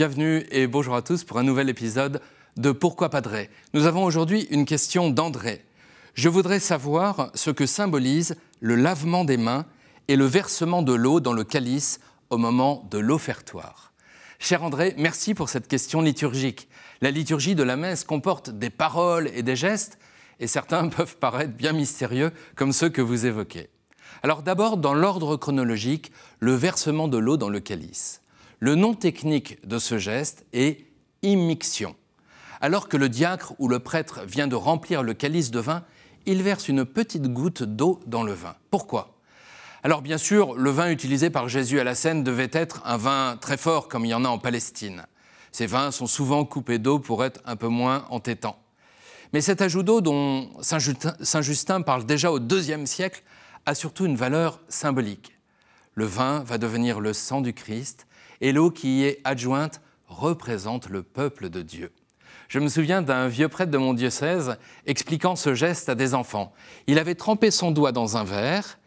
bienvenue et bonjour à tous pour un nouvel épisode de Pourquoi Padré Nous avons aujourd'hui une question d'André. Je voudrais savoir ce que symbolise le lavement des mains et le versement de l'eau dans le calice au moment de l'offertoire. Cher André, merci pour cette question liturgique. La liturgie de la messe comporte des paroles et des gestes, et certains peuvent paraître bien mystérieux, comme ceux que vous évoquez. Alors d'abord, dans l'ordre chronologique, le versement de l'eau dans le calice. Le nom technique de ce geste est immixion. Alors que le diacre ou le prêtre vient de remplir le calice de vin, il verse une petite goutte d'eau dans le vin. Pourquoi? Alors bien sûr, le vin utilisé par Jésus à la scène devait être un vin très fort comme il y en a en Palestine. Ces vins sont souvent coupés d'eau pour être un peu moins entêtants. Mais cet ajout d'eau dont Saint Justin parle déjà au IIe siècle a surtout une valeur symbolique. Le vin va devenir le sang du Christ et l'eau qui y est adjointe représente le peuple de Dieu. Je me souviens d'un vieux prêtre de mon diocèse expliquant ce geste à des enfants. Il avait trempé son doigt dans un verre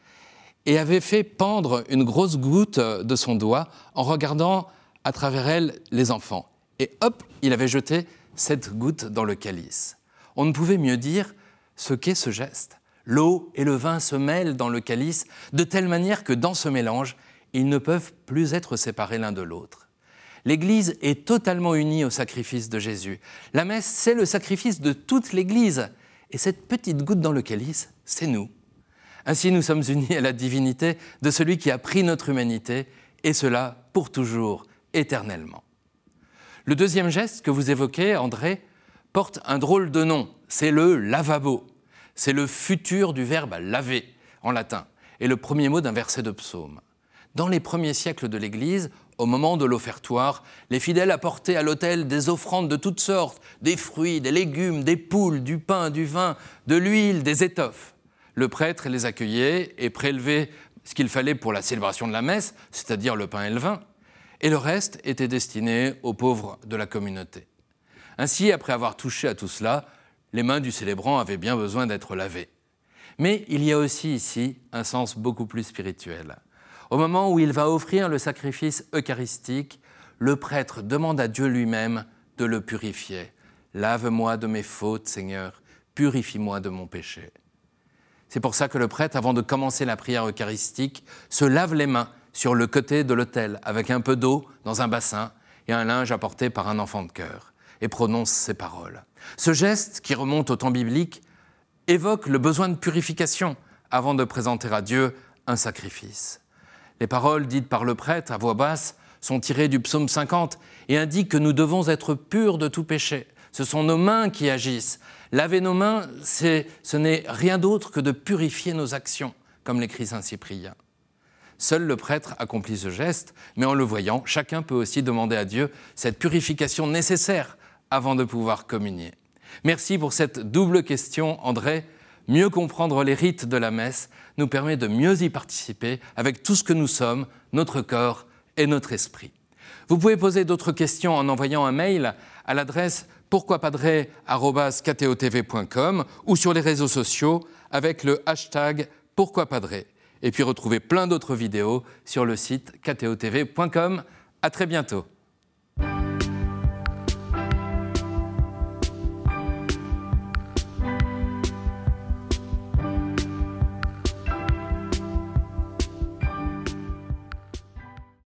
et avait fait pendre une grosse goutte de son doigt en regardant à travers elle les enfants. Et hop, il avait jeté cette goutte dans le calice. On ne pouvait mieux dire ce qu'est ce geste. L'eau et le vin se mêlent dans le calice de telle manière que dans ce mélange, ils ne peuvent plus être séparés l'un de l'autre. L'Église est totalement unie au sacrifice de Jésus. La messe, c'est le sacrifice de toute l'Église. Et cette petite goutte dans le calice, c'est nous. Ainsi, nous sommes unis à la divinité de celui qui a pris notre humanité, et cela pour toujours, éternellement. Le deuxième geste que vous évoquez, André, porte un drôle de nom. C'est le lavabo. C'est le futur du verbe laver en latin et le premier mot d'un verset de psaume. Dans les premiers siècles de l'Église, au moment de l'offertoire, les fidèles apportaient à l'autel des offrandes de toutes sortes, des fruits, des légumes, des poules, du pain, du vin, de l'huile, des étoffes. Le prêtre les accueillait et prélevait ce qu'il fallait pour la célébration de la messe, c'est-à-dire le pain et le vin, et le reste était destiné aux pauvres de la communauté. Ainsi, après avoir touché à tout cela, les mains du célébrant avaient bien besoin d'être lavées. Mais il y a aussi ici un sens beaucoup plus spirituel. Au moment où il va offrir le sacrifice eucharistique, le prêtre demande à Dieu lui-même de le purifier. Lave-moi de mes fautes, Seigneur, purifie-moi de mon péché. C'est pour ça que le prêtre, avant de commencer la prière eucharistique, se lave les mains sur le côté de l'autel avec un peu d'eau dans un bassin et un linge apporté par un enfant de cœur et prononce ces paroles. Ce geste, qui remonte au temps biblique, évoque le besoin de purification avant de présenter à Dieu un sacrifice. Les paroles dites par le prêtre à voix basse sont tirées du psaume 50 et indiquent que nous devons être purs de tout péché. Ce sont nos mains qui agissent. Laver nos mains, ce n'est rien d'autre que de purifier nos actions, comme l'écrit Saint Cyprien. Seul le prêtre accomplit ce geste, mais en le voyant, chacun peut aussi demander à Dieu cette purification nécessaire avant de pouvoir communier. Merci pour cette double question, André. Mieux comprendre les rites de la messe nous permet de mieux y participer avec tout ce que nous sommes, notre corps et notre esprit. Vous pouvez poser d'autres questions en envoyant un mail à l'adresse pourquoipadré.com ou sur les réseaux sociaux avec le hashtag pourquoipadré. Et puis retrouver plein d'autres vidéos sur le site ktotv.com. À très bientôt.